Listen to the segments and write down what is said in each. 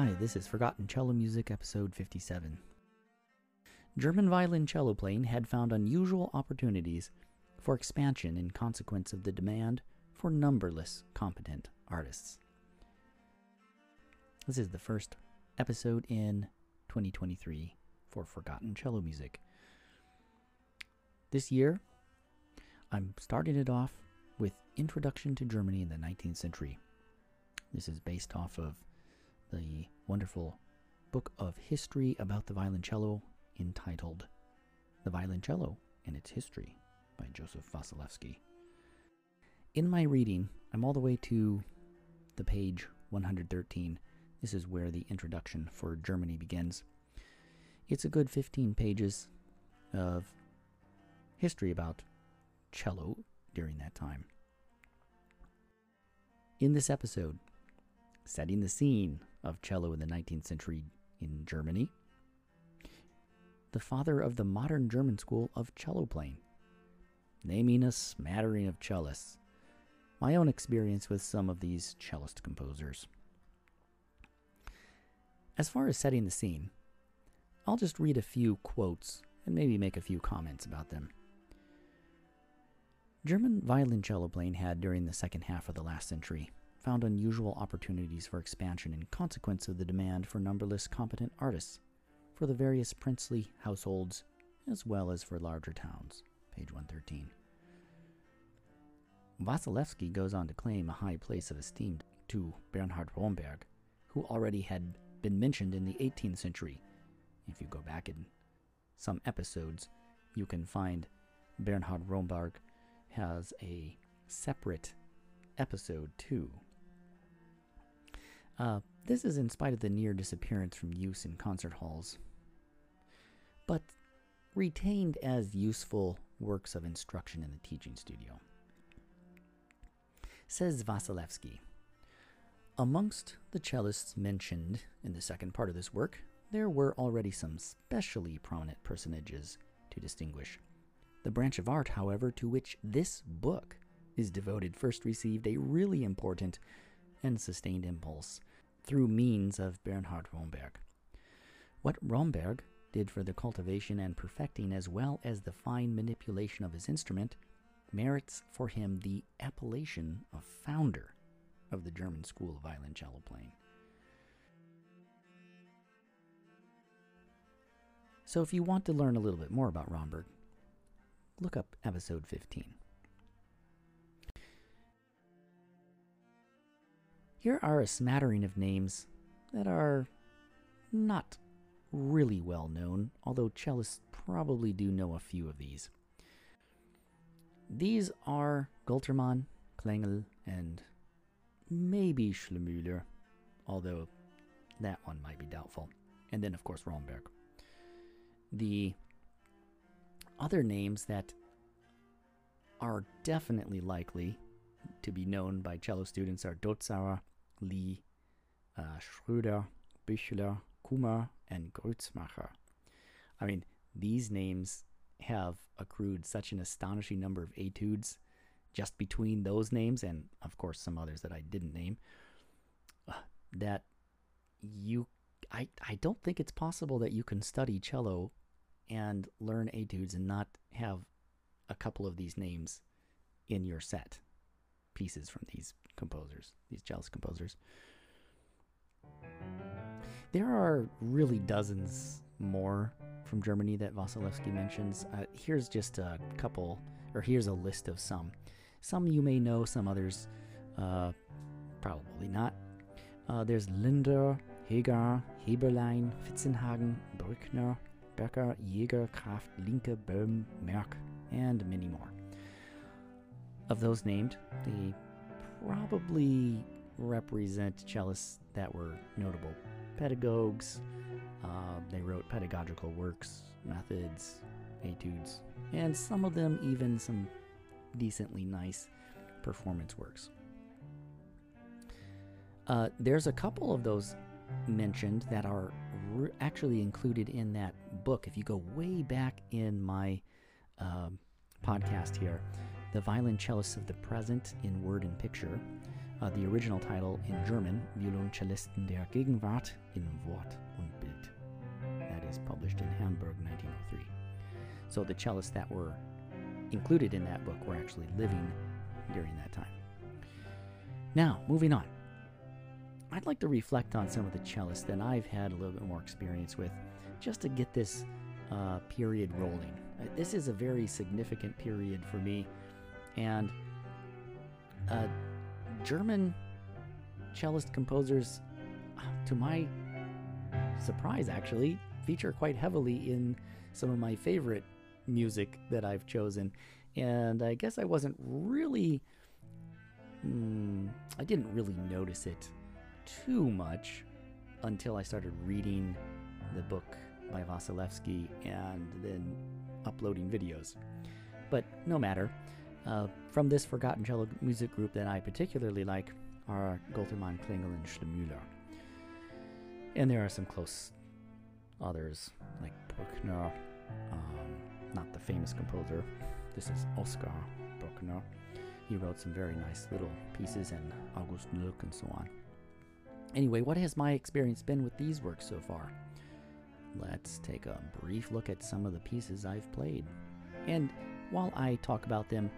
Hi, this is Forgotten Cello Music, episode 57. German violoncello playing had found unusual opportunities for expansion in consequence of the demand for numberless competent artists. This is the first episode in 2023 for Forgotten Cello Music. This year, I'm starting it off with Introduction to Germany in the 19th Century. This is based off of the wonderful book of history about the violoncello entitled The Violoncello and Its History by Joseph Wasielewski. In my reading, I'm all the way to the page 113. This is where the introduction for Germany begins. It's a good 15 pages of history about cello during that time. In this episode, setting the scene of cello in the 19th century in Germany, the father of the modern German school of cello playing, naming a smattering of cellists, my own experience with some of these cellist composers. As far as setting the scene, I'll just read a few quotes and maybe make a few comments about them. German violoncello playing had, during the second half of the last century, found unusual opportunities for expansion in consequence of the demand for numberless competent artists for the various princely households as well as for larger towns. Page 113. Wasielewski goes on to claim a high place of esteem to Bernhard Romberg, who already had been mentioned in the 18th century. If you go back in some episodes, you can find Bernhard Romberg has a separate episode too. Uh, this is in spite of the near disappearance from use in concert halls, but retained as useful works of instruction in the teaching studio. Says Wasielewski Amongst the cellists mentioned in the second part of this work, there were already some specially prominent personages to distinguish. The branch of art, however, to which this book is devoted first received a really important and sustained impulse through means of Bernhard Romberg. What Romberg did for the cultivation and perfecting as well as the fine manipulation of his instrument merits for him the appellation of founder of the German school of violoncello playing. So if you want to learn a little bit more about Romberg, look up episode 15. Here are a smattering of names that are not really well known, although cellists probably do know a few of these. These are Goltermann, Klengel, and maybe Schlemüller, although that one might be doubtful. And then, of course, Romberg. The other names that are definitely likely to be known by cello students are Dotzauer, Lee, uh, Schröder, Büchler, Kummer, and Grützmacher. I mean, these names have accrued such an astonishing number of etudes just between those names and, of course, some others that I didn't name uh, that you I, I don't think it's possible that you can study cello and learn etudes and not have a couple of these names in your set pieces from these composers, these cellist composers. There are really dozens more from Germany that Wasielewski mentions. Uh, here's just a couple, or here's a list of some. Some you may know, some others uh, probably not. Uh, there's Lindner, Hegar, Heberlein, Fitzenhagen, Brückner, Becker, Jäger, Kraft, Linke, Böhm, Merck, and many more. Of those named, they probably represent cellists that were notable pedagogues. Uh, they wrote pedagogical works, methods, etudes, and some of them even some decently nice performance works. Uh, there's a couple of those mentioned that are re- actually included in that book. If you go way back in my uh, podcast here, The Violoncellists of the Present in Word and Picture, Uh, the original title in German, Violoncellisten der Gegenwart in Wort und Bild. That is published in Hamburg, 1903. So the cellists that were included in that book were actually living during that time. Now, moving on. I'd like to reflect on some of the cellists that I've had a little bit more experience with just to get this uh, period rolling. Uh, this is a very significant period for me, and uh, German cellist composers, uh, to my surprise, actually, feature quite heavily in some of my favorite music that I've chosen. And I guess I wasn't really, mm, I didn't really notice it too much until I started reading the book by Wasielewski and then uploading videos. But no matter. Uh, from this forgotten cello music group that I particularly like are Goltermann, Klengel, and Schlemüller. And there are some close others like Bruckner, um, not the famous composer. This is Oskar Bruckner. He wrote some very nice little pieces and August Nölck and so on. Anyway, what has my experience been with these works so far? Let's take a brief look at some of the pieces I've played. And while I talk about them,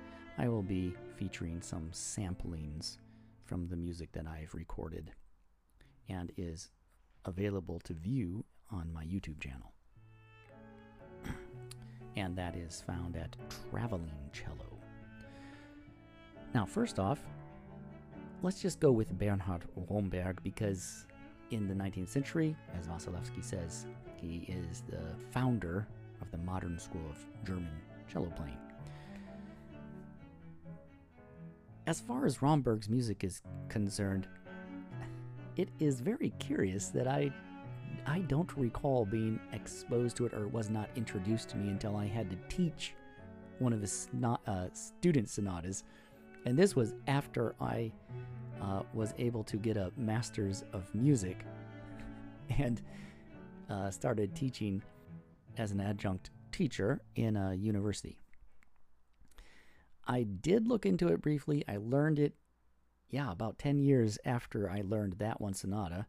I will be featuring some samplings from the music that I've recorded and is available to view on my YouTube channel. and that is found at Traveling Cello. Now, first off, let's just go with Bernhard Romberg because in the 19th century, as Wasielewski says, he is the founder of the modern school of German cello playing. As far as Romberg's music is concerned, it is very curious that I I don't recall being exposed to it or it was not introduced to me until I had to teach one of his uh, student sonatas. And this was after I uh, was able to get a master's of music and uh, started teaching as an adjunct teacher in a university. I did look into it briefly. I learned it, yeah, about 10 years after I learned that one sonata.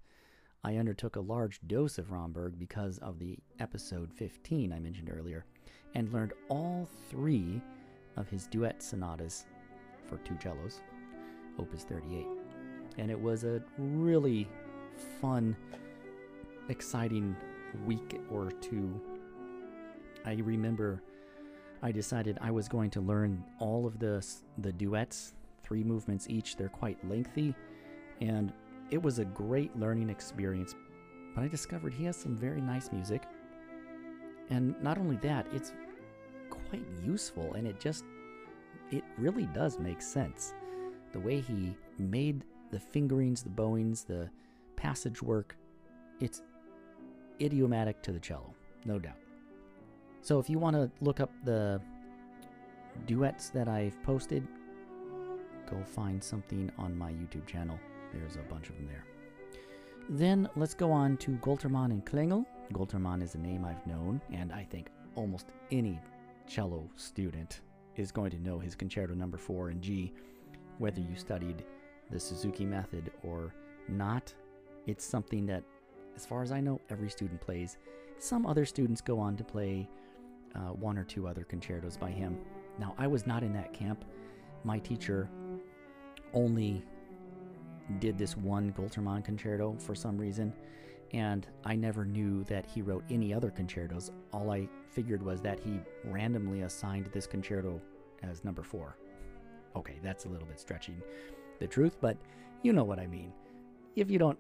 I undertook a large dose of Romberg because of the episode 15 I mentioned earlier, and learned all three of his duet sonatas for two cellos, Opus 38. And it was a really fun, exciting week or two. I remember I decided I was going to learn all of the the duets, three movements each. They're quite lengthy, and it was a great learning experience. But I discovered he has some very nice music. And not only that, it's quite useful and it just it really does make sense. The way he made the fingerings, the bowings, the passage work, it's idiomatic to the cello, no doubt. So if you want to look up the duets that I've posted, go find something on my YouTube channel. There's a bunch of them there. Then let's go on to Goltermann and Klengel. Goltermann is a name I've known, and I think almost any cello student is going to know his concerto number 4 in G, whether you studied the Suzuki method or not. It's something that, as far as I know, every student plays. Some other students go on to play uh, one or two other concertos by him. Now, I was not in that camp. My teacher only did this one Goltermann concerto for some reason, and I never knew that he wrote any other concertos. All I figured was that he randomly assigned this concerto as number four. Okay, that's a little bit stretching the truth, but you know what I mean. If you don't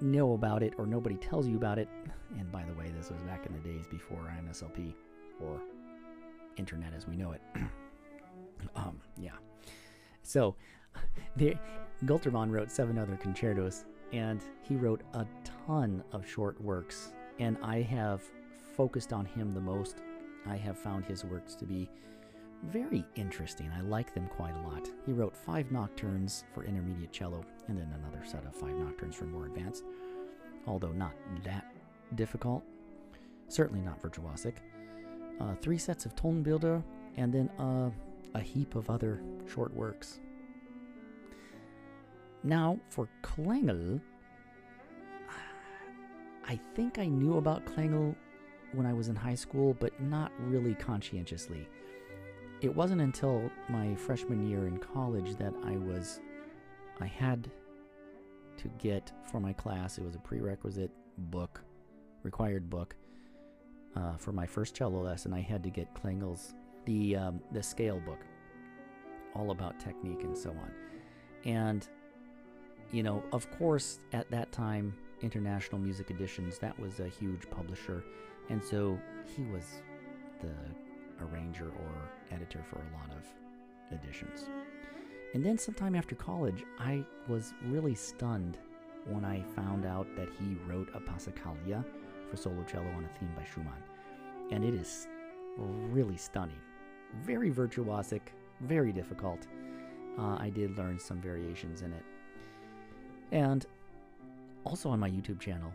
know about it or nobody tells you about it, and by the way, this was back in the days before IMSLP or internet as we know it. um, yeah. So, the, Goltermann wrote seven other concertos, and he wrote a ton of short works. And I have focused on him the most. I have found his works to be very interesting. I like them quite a lot. He wrote five nocturnes for intermediate cello, and then another set of five nocturnes for more advanced, although not that difficult. Certainly not virtuosic. Uh, three sets of Tonbilder, and then uh, a heap of other short works. Now, for Klengel, I think I knew about Klengel when I was in high school, but not really conscientiously. It wasn't until my freshman year in college that I was, I had to get for my class, it was a prerequisite book, required book. Uh, for my first cello lesson, I had to get Klengel's the um, the scale book, all about technique and so on. And you know, of course, at that time, International Music Editions that was a huge publisher, and so he was the arranger or editor for a lot of editions. And then sometime after college, I was really stunned when I found out that he wrote a Passacaglia for solo cello on a theme by Schumann. And it is really stunning. Very virtuosic, very difficult. Uh, I did learn some variations in it. And also on my YouTube channel,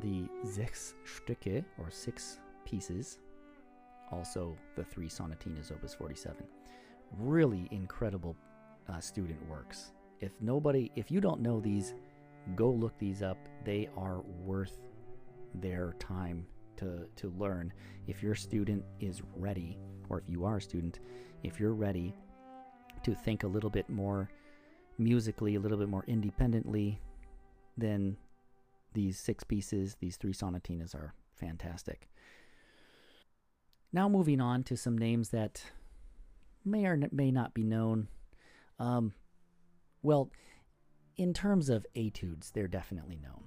the Sechs Stücke, or Six Pieces, also the three sonatinas, Opus 47. Really incredible uh, student works. If nobody, if you don't know these, go look these up. They are worth their time to, to learn. If your student is ready, or if you are a student, if you're ready to think a little bit more musically, a little bit more independently, then these six pieces, these three sonatinas are fantastic. Now, moving on to some names that may or may not be known. Um, well, in terms of etudes, they're definitely known.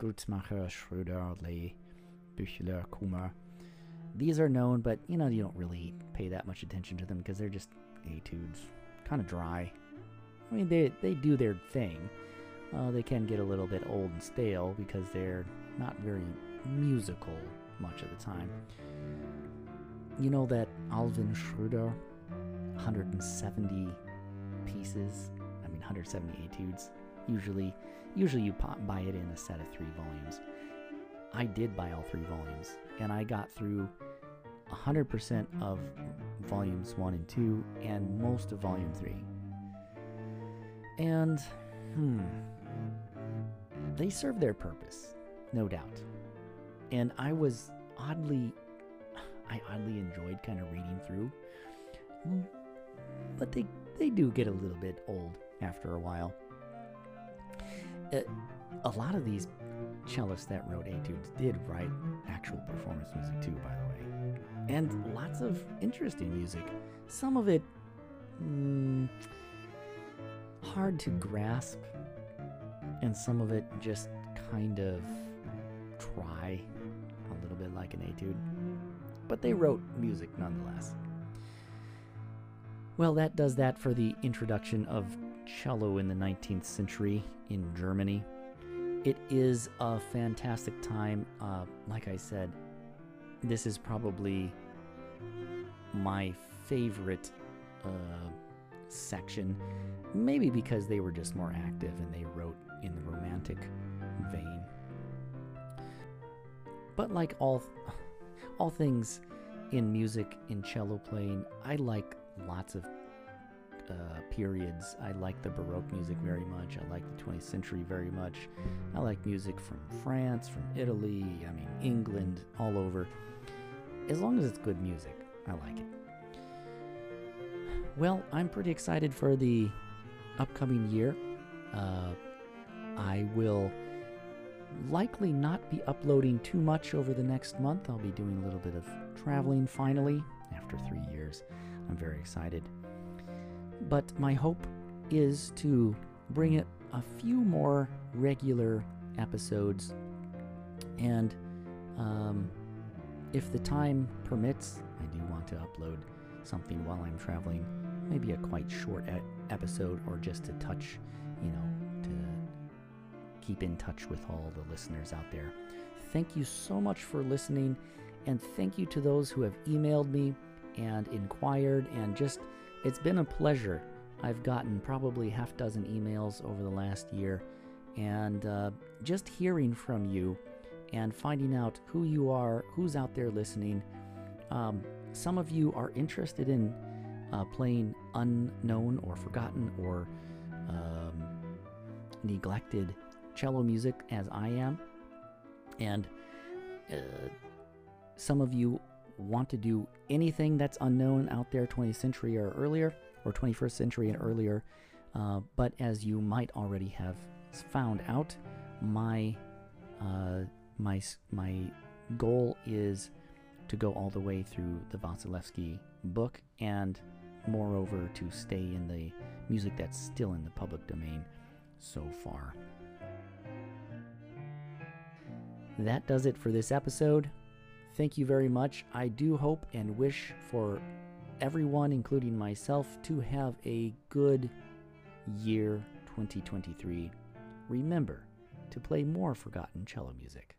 Grützmacher, Schröder, Lee, Büchler, Kummer. These are known, but you know, you don't really pay that much attention to them because they're just etudes. Kind of dry. I mean, they, they do their thing. Uh, they can get a little bit old and stale because they're not very musical much of the time. You know that Alwin Schroeder, 170 pieces, I mean 170 etudes. Usually, usually you pop, buy it in a set of three volumes. I did buy all three volumes, and I got through 100% of volumes one and two, and most of volume three. And, hmm, they serve their purpose, no doubt. And I was oddly I oddly enjoyed kind of reading through. But they they do get a little bit old after a while. Uh, a lot of these cellists that wrote etudes did write actual performance music too, by the way, and lots of interesting music. Some of it mm, hard to grasp, and some of it just kind of try a little bit like an etude but they wrote music nonetheless. Well, that does that for the introduction of cello in the 19th century in Germany. It is a fantastic time. Uh, like I said, this is probably my favorite uh, section, maybe because they were just more active and they wrote in the romantic vein. But like all all things in music, in cello playing, I like lots of uh, periods. I like the Baroque music very much. I like the 20th century very much. I like music from France, from Italy, I mean, England, all over. As long as it's good music, I like it. Well, I'm pretty excited for the upcoming year. Uh, I will likely not be uploading too much over the next month. I'll be doing a little bit of traveling finally after three years. I'm very excited. But my hope is to bring it a few more regular episodes. And um, if the time permits, I do want to upload something while I'm traveling. Maybe a quite short episode or just to touch, you know, keep in touch with all the listeners out there. Thank you so much for listening, and thank you to those who have emailed me and inquired, and just it's been a pleasure. I've gotten probably half dozen emails over the last year, and uh, just hearing from you and finding out who you are, who's out there listening. Um, some of you are interested in uh, playing unknown or forgotten or um, neglected cello music as I am, and uh, some of you want to do anything that's unknown out there 20th century or earlier, or 21st century and earlier. Uh, but as you might already have found out, my uh, my my goal is to go all the way through the Wasielewski book, and moreover to stay in the music that's still in the public domain so far. That does it for this episode. Thank you very much. I do hope and wish for everyone, including myself, to have a good year 2023. Remember to play more forgotten cello music.